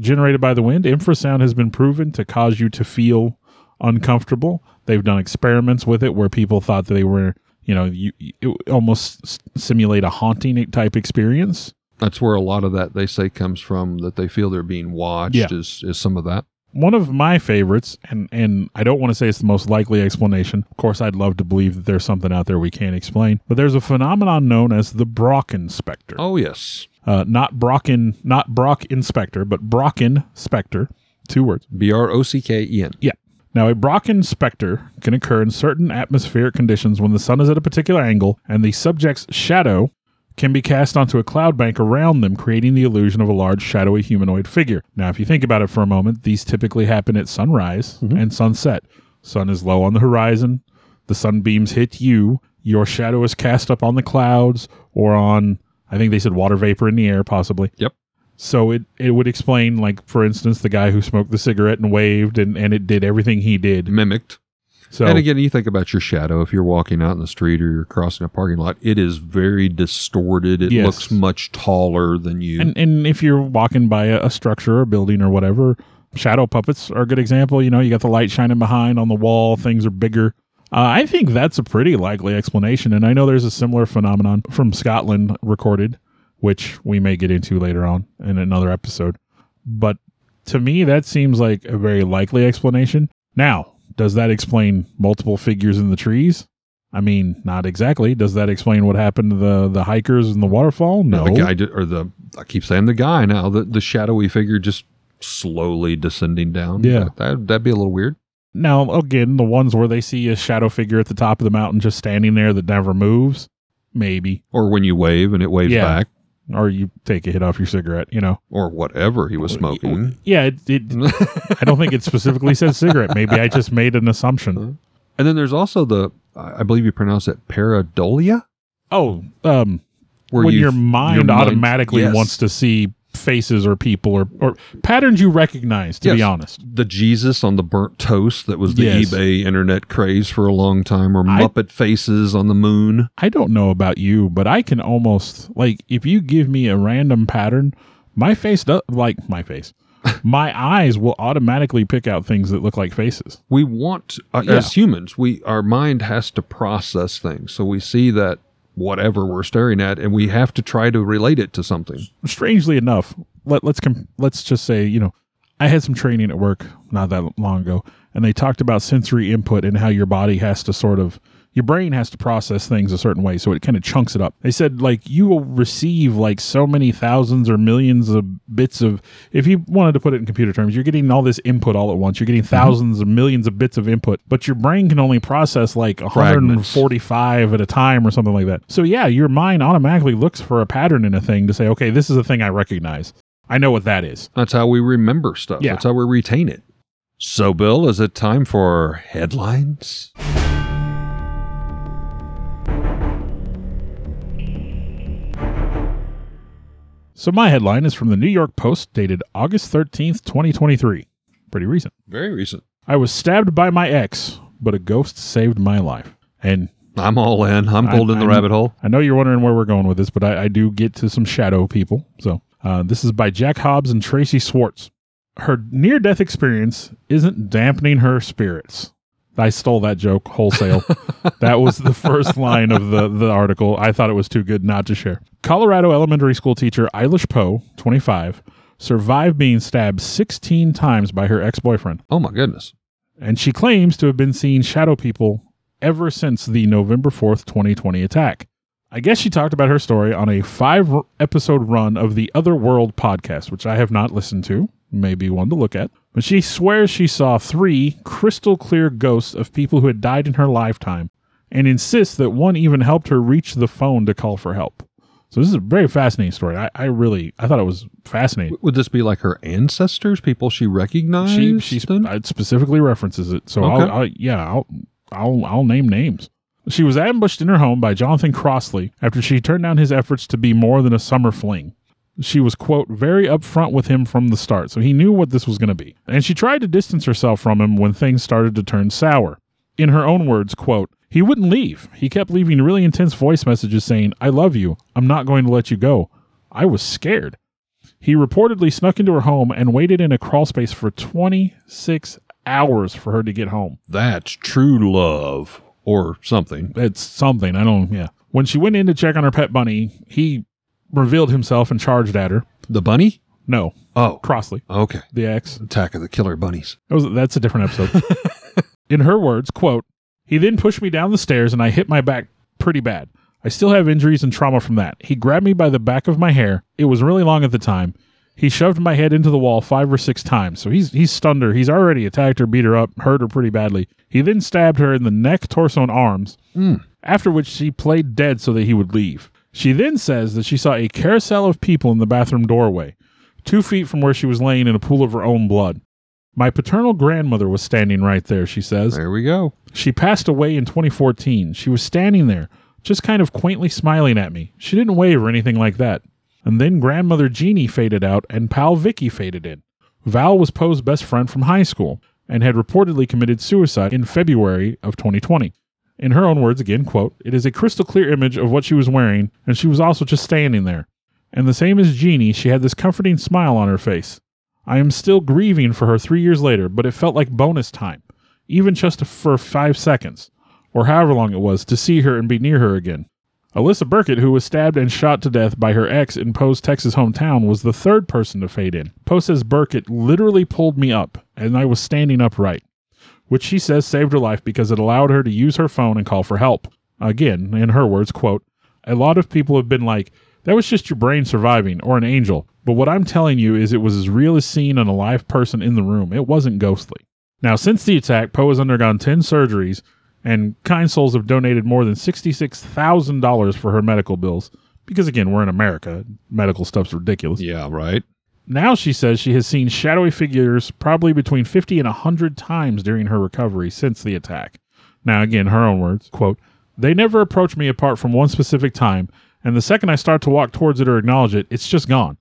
[SPEAKER 1] generated by the wind. Infrasound has been proven to cause you to feel uncomfortable. They've done experiments with it where people thought that they were, you know, you it almost simulate a haunting type experience.
[SPEAKER 2] That's where a lot of that they say comes from that they feel they're being watched
[SPEAKER 1] Yeah.
[SPEAKER 2] is is some of that.
[SPEAKER 1] One of my favorites, and and I don't want to say it's the most likely explanation. Of course, I'd love to believe that there's something out there we can't explain, but there's a phenomenon known as the Brocken specter.
[SPEAKER 2] Oh yes.
[SPEAKER 1] Uh, not Brocken, not Brock inspector, but Brocken specter. Two words.
[SPEAKER 2] B R O C K E N.
[SPEAKER 1] Yeah. Now, a Brocken specter can occur in certain atmospheric conditions when the sun is at a particular angle and the subject's shadow can be cast onto a cloud bank around them, creating the illusion of a large, shadowy humanoid figure. Now, if you think about it for a moment, these typically happen at sunrise mm-hmm. and sunset. Sun is low on the horizon, the sunbeams hit you, your shadow is cast up on the clouds or on, I think they said water vapor in the air, possibly.
[SPEAKER 2] Yep.
[SPEAKER 1] So it, it would explain, like, for instance, the guy who smoked the cigarette and waved and, and it did everything he did.
[SPEAKER 2] Mimicked.
[SPEAKER 1] So
[SPEAKER 2] And again, you think about your shadow. If you're walking out in the street or you're crossing a parking lot, it is very distorted. It
[SPEAKER 1] Yes.
[SPEAKER 2] looks much taller than you.
[SPEAKER 1] and, and if you're walking by a, a structure or building or whatever, shadow puppets are a good example. You know, you got the light shining behind on the wall, things are bigger. Uh, I think that's a pretty likely explanation. And I know there's a similar phenomenon from Scotland recorded, which we may get into later on in another episode. But to me, that seems like a very likely explanation. Now, does that explain multiple figures in the trees? I mean, not exactly. Does that explain what happened to the, the hikers in the waterfall? No.
[SPEAKER 2] the guy, di- or the, I keep saying the guy now, the, the shadowy figure just slowly descending down.
[SPEAKER 1] Yeah.
[SPEAKER 2] That, that'd be a little weird.
[SPEAKER 1] Now, again, the ones where they see a shadow figure at the top of the mountain just standing there that never moves, maybe.
[SPEAKER 2] Or when you wave and it waves
[SPEAKER 1] Yeah.
[SPEAKER 2] back,
[SPEAKER 1] Or you take a hit off your cigarette, you know.
[SPEAKER 2] or whatever he was smoking.
[SPEAKER 1] Yeah, it, it, I don't think it specifically says cigarette. Maybe I just made an assumption.
[SPEAKER 2] And then there's also the, I believe you pronounce it pareidolia,
[SPEAKER 1] Oh, um,
[SPEAKER 2] where
[SPEAKER 1] when
[SPEAKER 2] you-
[SPEAKER 1] your mind
[SPEAKER 2] mind-
[SPEAKER 1] automatically
[SPEAKER 2] yes.
[SPEAKER 1] wants to see faces or people or, or patterns you recognize, to be honest.
[SPEAKER 2] the Jesus on the burnt toast that was the
[SPEAKER 1] Yes.
[SPEAKER 2] eBay internet craze for a long time, or
[SPEAKER 1] I-
[SPEAKER 2] Muppet faces on the moon.
[SPEAKER 1] I don't know about you, but I can almost like if you give me a random pattern, my face does like my face. my eyes will automatically pick out things that look like faces.
[SPEAKER 2] We want, uh,
[SPEAKER 1] Yeah.
[SPEAKER 2] as humans, we our mind has to process things, so we see that whatever we're staring at, and we have to try to relate it to something.
[SPEAKER 1] Strangely enough, let, let's com- let's just say, you know, I had some training at work not that long ago, and they talked about sensory input and how your body has to sort of your brain has to process things a certain way, so it kind of chunks it up. They said like you will receive like so many thousands or millions of bits of if you wanted to put it in computer terms, you're getting all this input all at once. You're getting mm-hmm. 1000s or millions of bits of input, but your brain can only process like
[SPEAKER 2] Fragments.
[SPEAKER 1] 145 at a time or something like that. So yeah, your mind automatically looks for a pattern in a thing to say, okay, this is a thing I recognize. I know what that is.
[SPEAKER 2] That's how we remember stuff.
[SPEAKER 1] Yeah.
[SPEAKER 2] That's how we retain it. So, Bill, is it time for headlines?
[SPEAKER 1] So my headline is from the New York Post dated August 13th, 2023. Pretty recent.
[SPEAKER 2] Very recent.
[SPEAKER 1] I was stabbed by my ex, but a ghost saved my life. And
[SPEAKER 2] I'm all in. I'm
[SPEAKER 1] I-
[SPEAKER 2] pulled in the
[SPEAKER 1] I'm-
[SPEAKER 2] rabbit hole.
[SPEAKER 1] I know you're wondering where we're going with this, but I, I do get to some shadow people. So uh, this is by Jack Hobbs and Tracy Swartz. Her near death experience isn't dampening her spirits. I stole that joke wholesale. that was the first line of the, the article. I thought it was too good not to share. Colorado elementary school teacher Eilish Poe, 25, survived being stabbed 16 times by her ex boyfriend
[SPEAKER 2] Oh my goodness.
[SPEAKER 1] and she claims to have been seeing shadow people ever since the November 4th, 2020 attack. I guess she talked about her story on a five episode run of the Other World podcast, which I have not listened to. Maybe one to look at. But she swears she saw three crystal clear ghosts of people who had died in her lifetime and insists that one even helped her reach the phone to call for help. So this is a very fascinating story. I, I really, I thought it was fascinating.
[SPEAKER 2] Would this be like her ancestors, people she recognized?
[SPEAKER 1] She she it specifically references it. So
[SPEAKER 2] Okay.
[SPEAKER 1] I'll, I'll yeah I'll I'll I'll name names. She was ambushed in her home by Jonathan Crossley after she turned down his efforts to be more than a summer fling. She was quote very upfront with him from the start, so he knew what this was going to be. And she tried to distance herself from him when things started to turn sour. In her own words, quote, he wouldn't leave. He kept leaving really intense voice messages saying, "I love you. I'm not going to let you go." I was scared. He reportedly snuck into her home and waited in a crawl space for 26 hours for her to get home.
[SPEAKER 2] That's true love or something.
[SPEAKER 1] It's something. I don't, yeah. When she went in to check on her pet bunny, he revealed himself and charged at her.
[SPEAKER 2] The bunny?
[SPEAKER 1] No,
[SPEAKER 2] Oh,
[SPEAKER 1] Crossley,
[SPEAKER 2] okay.
[SPEAKER 1] the ex.
[SPEAKER 2] Attack of the Killer Bunnies.
[SPEAKER 1] That was, that's a different episode. In her words, quote, he then pushed me down the stairs and I hit my back pretty bad. I still have injuries and trauma from that. He grabbed me by the back of my hair. It was really long at the time. He shoved my head into the wall five or six times. So he's he's stunned her. He's already attacked her, beat her up, hurt her pretty badly. He then stabbed her in the neck, torso, and arms. Hmm. After which she played dead so that he would leave. She then says that she saw a carousel of people in the bathroom doorway, two feet from where she was laying in a pool of her own blood. My paternal grandmother was standing right there, she says.
[SPEAKER 2] There we go.
[SPEAKER 1] She passed away in 2014. She was standing there, just kind of quaintly smiling at me. She didn't wave or anything like that. And then grandmother Jeannie faded out and pal Vicky faded in. Val was Poe's best friend from high school and had reportedly committed suicide in February of 2020. In her own words, again, quote, it is a crystal clear image of what she was wearing, and she was also just standing there. And the same as Jeannie, she had this comforting smile on her face. I am still grieving for her three years later, but it felt like bonus time, even just for five seconds, or however long it was, to see her and be near her again. Alyssa Burkett, who was stabbed and shot to death by her ex in Poe's Texas hometown, was the third person to fade in. Poe says Burkett literally pulled me up, and I was standing upright, which she says saved her life because it allowed her to use her phone and call for help. Again, in her words, quote, a lot of people have been like, that was just your brain surviving, or an angel. But what I'm telling you is it was as real as seeing an alive person in the room. It wasn't ghostly. Now, since the attack, Poe has undergone 10 surgeries, and kind souls have donated more than $66,000 for her medical bills. Because again, we're in America. Medical stuff's ridiculous.
[SPEAKER 2] Yeah, right.
[SPEAKER 1] Now she says she has seen shadowy figures probably between 50 and 100 times during her recovery since the attack. Now, again, her own words, quote, They never approach me apart from one specific time, and the second I start to walk towards it or acknowledge it, it's just gone.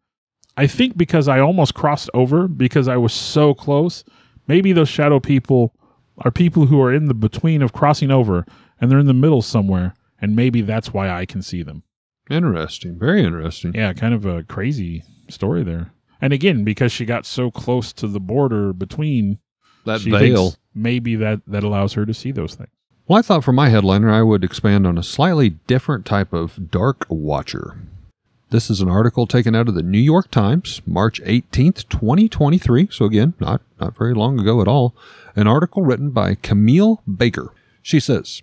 [SPEAKER 1] I think because I almost crossed over because I was so close, maybe those shadow people are people who are in the between of crossing over and they're in the middle somewhere, and maybe that's why I can see them.
[SPEAKER 2] Interesting. Very interesting.
[SPEAKER 1] Yeah, kind of a crazy story there. And again, because she got so close to the border between
[SPEAKER 2] That
[SPEAKER 1] she
[SPEAKER 2] veil.
[SPEAKER 1] maybe that that allows her to see those things.
[SPEAKER 2] Well, I thought for my headliner, I would expand on a slightly different type of dark watcher. This is an article taken out of the New York Times, March 18th, 2023. So again, not, not very long ago at all. An article written by Camille Baker. She says,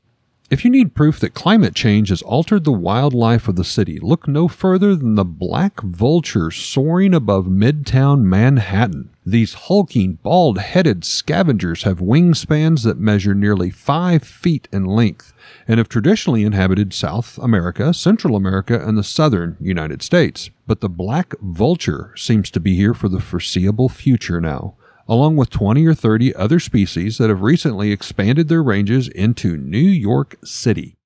[SPEAKER 2] if you need proof that climate change has altered the wildlife of the city, look no further than the black vulture soaring above midtown Manhattan. These hulking, bald headed scavengers have wingspans that measure nearly five feet in length and have traditionally inhabited South America, Central America, and the southern United States. But the black vulture seems to be here for the foreseeable future now along with 20 or 30 other species that have recently expanded their ranges into New York City.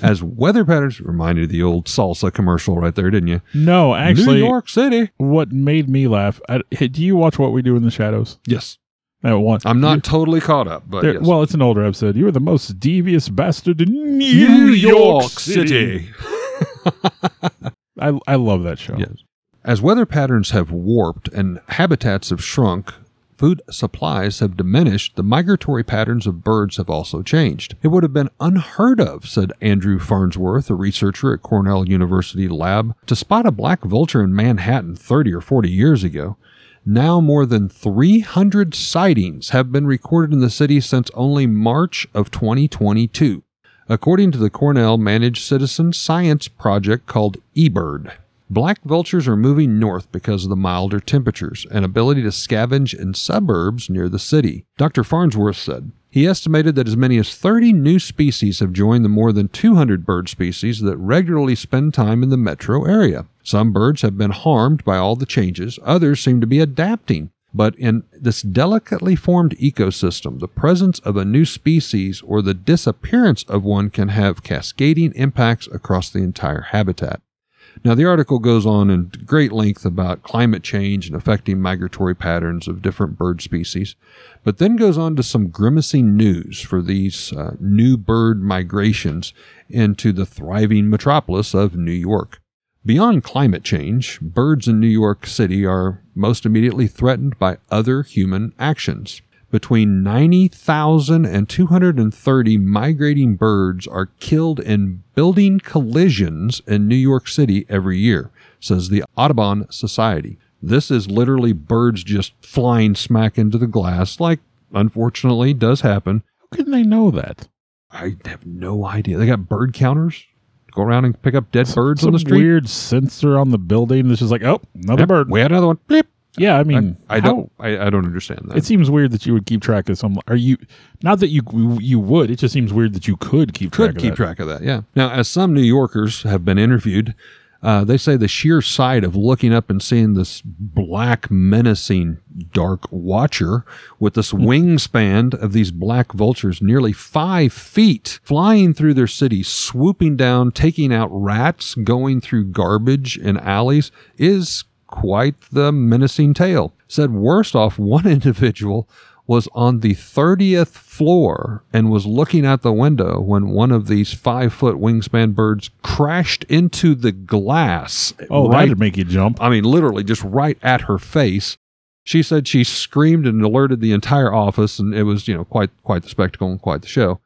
[SPEAKER 2] As weather patterns reminded the old salsa commercial right there, didn't you?
[SPEAKER 1] No, actually,
[SPEAKER 2] New York City.
[SPEAKER 1] what made me laugh? I, do you watch What We Do in the Shadows?
[SPEAKER 2] Yes.
[SPEAKER 1] That one.
[SPEAKER 2] I'm not
[SPEAKER 1] You-
[SPEAKER 2] totally caught up, but
[SPEAKER 1] there-
[SPEAKER 2] yes.
[SPEAKER 1] Well, it's an older episode. You are the most devious bastard in New,
[SPEAKER 2] New
[SPEAKER 1] York City. I I love that show.
[SPEAKER 2] Yes. As weather patterns have warped and habitats have shrunk, food supplies have diminished, the migratory patterns of birds have also changed. It would have been unheard of, said Andrew Farnsworth, a researcher at Cornell University Lab, to spot a black vulture in Manhattan 30 or 40 years ago. Now more than 300 sightings have been recorded in the city since only March of 2022, according to the Cornell managed citizen science project called eBird. Black vultures are moving north because of the milder temperatures and ability to scavenge in suburbs near the city. Dr. Farnsworth said. He estimated that as many as 30 new species have joined the more than 200 bird species that regularly spend time in the metro area. Some birds have been harmed by all the changes, others seem to be adapting. But in this delicately formed ecosystem, the presence of a new species or the disappearance of one can have cascading impacts across the entire habitat. Now, the article goes on in great length about climate change and affecting migratory patterns of different bird species, but then goes on to some grimacing news for these uh, new bird migrations into the thriving metropolis of New York. Beyond climate change, birds in New York City are most immediately threatened by other human actions. Between 90,000 and 230 migrating birds are killed in building collisions in New York City every year, says the Audubon Society. This is literally birds just flying smack into the glass, like unfortunately does happen.
[SPEAKER 1] How can they know that?
[SPEAKER 2] I have no idea. They got bird counters. Go around and pick up dead birds
[SPEAKER 1] Some
[SPEAKER 2] on the street.
[SPEAKER 1] weird sensor on the building This is like, oh, another
[SPEAKER 2] Yep,
[SPEAKER 1] bird.
[SPEAKER 2] We had another one. Bleep.
[SPEAKER 1] Yeah, I
[SPEAKER 2] I,
[SPEAKER 1] mean,
[SPEAKER 2] I
[SPEAKER 1] how-
[SPEAKER 2] don't. I, I don't understand that.
[SPEAKER 1] It seems weird that you would keep track of some. Are you not that you you would? It just seems weird that you could keep track
[SPEAKER 2] could
[SPEAKER 1] of
[SPEAKER 2] keep
[SPEAKER 1] that.
[SPEAKER 2] track of that. Yeah. Now, as some New Yorkers have been interviewed, uh, they say the sheer sight of looking up and seeing this black, menacing, dark watcher with this wingspan of these black vultures, nearly five feet, flying through their city, swooping down, taking out rats, going through garbage and alleys, is quite the menacing tale. Said worst off, one individual was on the 30th floor and was looking out the window when one of these five foot wingspan birds crashed into the glass.
[SPEAKER 1] Oh,
[SPEAKER 2] right,
[SPEAKER 1] that'd make you jump.
[SPEAKER 2] I mean, literally just right at her face. She said she screamed and alerted the entire office, and it was, you know, quite quite the spectacle and quite the show.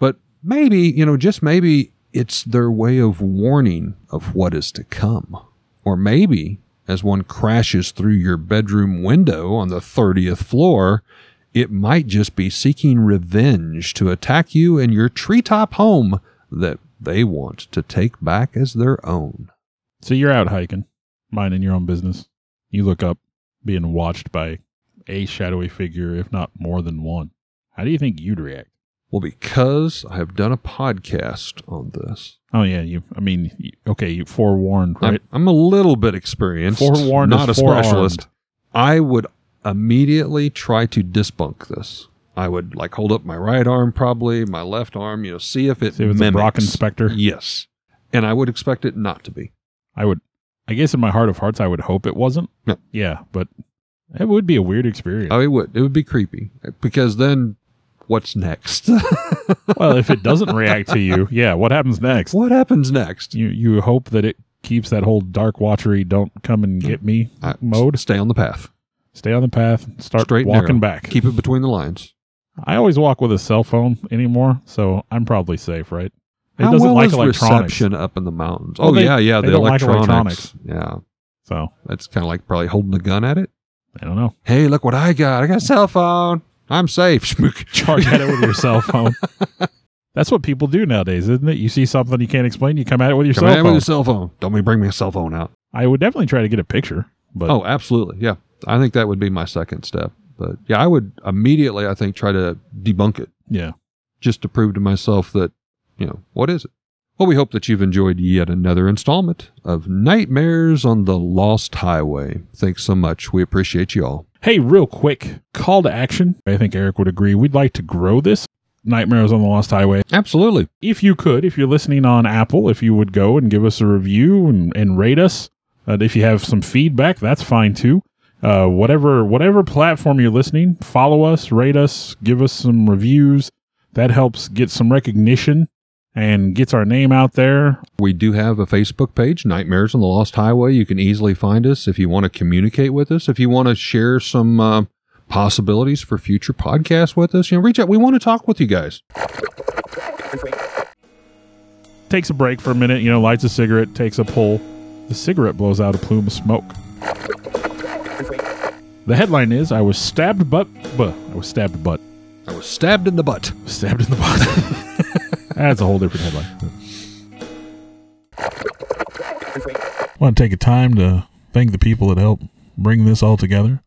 [SPEAKER 2] But maybe, you know, just maybe it's their way of warning of what is to come. Or maybe as one crashes through your bedroom window on the 30th floor, it might just be seeking revenge to attack you in your treetop home that they want to take back as their own.
[SPEAKER 1] So you're out hiking, minding your own business. You look up, being watched by a shadowy figure, if not more than one. How do you think you'd react?
[SPEAKER 2] Well, because I have done a podcast on this,
[SPEAKER 1] Oh yeah, you. I mean, you- okay, you forewarned,
[SPEAKER 2] I'm,
[SPEAKER 1] right?
[SPEAKER 2] I'm a little bit experienced,
[SPEAKER 1] Forewarned
[SPEAKER 2] not a specialist. I would immediately try to debunk this. I would like hold up my right arm, probably my left arm, you know, see if it
[SPEAKER 1] See if it's a
[SPEAKER 2] mimics.
[SPEAKER 1] Brocken spectre.
[SPEAKER 2] Yes, and I would expect it not to be.
[SPEAKER 1] I would. I guess in my heart of hearts, I would hope it wasn't.
[SPEAKER 2] Yeah.
[SPEAKER 1] Yeah, but it would be a weird experience.
[SPEAKER 2] Oh, it would. It would be creepy because then, what's next?
[SPEAKER 1] well, if it doesn't react to you, yeah, what happens next?
[SPEAKER 2] what happens next?
[SPEAKER 1] You you hope that it keeps that whole dark watchery, don't come and get me
[SPEAKER 2] Uh,
[SPEAKER 1] mode.
[SPEAKER 2] Stay on the path.
[SPEAKER 1] Stay on the path. Start
[SPEAKER 2] Straight
[SPEAKER 1] walking
[SPEAKER 2] narrow.
[SPEAKER 1] back.
[SPEAKER 2] Keep it between the lines.
[SPEAKER 1] I always walk with a cell phone anymore, so I'm probably safe, right? It
[SPEAKER 2] How
[SPEAKER 1] doesn't
[SPEAKER 2] well
[SPEAKER 1] like
[SPEAKER 2] is
[SPEAKER 1] electronics,
[SPEAKER 2] reception up in the mountains?
[SPEAKER 1] Well,
[SPEAKER 2] oh
[SPEAKER 1] they-
[SPEAKER 2] yeah, yeah,
[SPEAKER 1] they
[SPEAKER 2] the
[SPEAKER 1] don't like
[SPEAKER 2] electronics. Yeah,
[SPEAKER 1] so
[SPEAKER 2] that's kind of like probably holding a gun at it.
[SPEAKER 1] I don't know.
[SPEAKER 2] Hey, look what I got! I got a cell phone. I'm safe. Schmook.
[SPEAKER 1] Charge at it with your cell phone. That's what people do nowadays, isn't it? You see something you can't explain, you come at it with your
[SPEAKER 2] Come
[SPEAKER 1] cell phone.
[SPEAKER 2] with a cell phone. Don't me bring me a cell phone out.
[SPEAKER 1] I would definitely try to get a picture, but
[SPEAKER 2] Oh, absolutely. Yeah, I think that would be my second step. But yeah, I would immediately, I think, try to debunk it
[SPEAKER 1] yeah.
[SPEAKER 2] just to prove to myself that, you know, what is it? Well, we hope that you've enjoyed yet another installment of Nightmares on the Lost Highway. Thanks so much. We appreciate you all.
[SPEAKER 1] Hey, real quick call to action. I think Eric would agree. We'd like to grow this Nightmares on the Lost Highway.
[SPEAKER 2] Absolutely.
[SPEAKER 1] If you could, if you're listening on Apple, if you would go and give us a review and, and rate us. Uh, if you have some feedback, that's fine too. Uh, whatever whatever platform you're listening, follow us, rate us, give us some reviews. That helps get some recognition and gets our name out there.
[SPEAKER 2] We do have a Facebook page, Nightmares on the Lost Highway. You can easily find us if you want to communicate with us. If you want to share some uh, possibilities for future podcasts with us, you know, reach out. We want to talk with you guys.
[SPEAKER 1] Takes a break for a minute, you know, lights a cigarette, takes a pull. The cigarette blows out a plume of smoke. The headline is I was stabbed but buh, I was stabbed butt.
[SPEAKER 2] I was stabbed in the butt.
[SPEAKER 1] Stabbed in the butt. That's a whole different headline. I want to take a time to thank the people that helped bring this all together.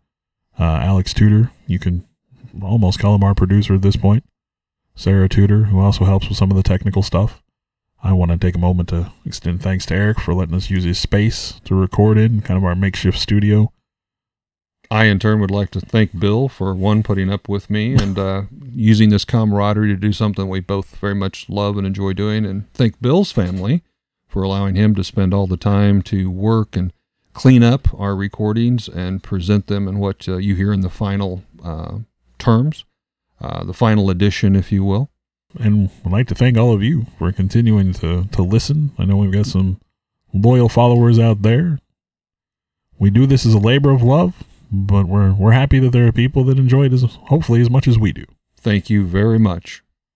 [SPEAKER 1] Uh, Alex Tudor, you can almost call him our producer at this point. Sarah Tudor, who also helps with some of the technical stuff. I want to take a moment to extend thanks to Eric for letting us use his space to record in, kind of our makeshift studio.
[SPEAKER 2] I, in turn, would like to thank Bill for one putting up with me and uh, using this camaraderie to do something we both very much love and enjoy doing, and thank Bill's family for allowing him to spend all the time to work and clean up our recordings and present them in what uh, you hear in the final uh, terms, uh, the final edition, if you will.
[SPEAKER 1] And I'd like to thank all of you for continuing to, to listen. I know we've got some loyal followers out there. We do this as a labor of love, but we're we're happy that there are people that enjoy it as hopefully as much as we do.
[SPEAKER 2] Thank you very much.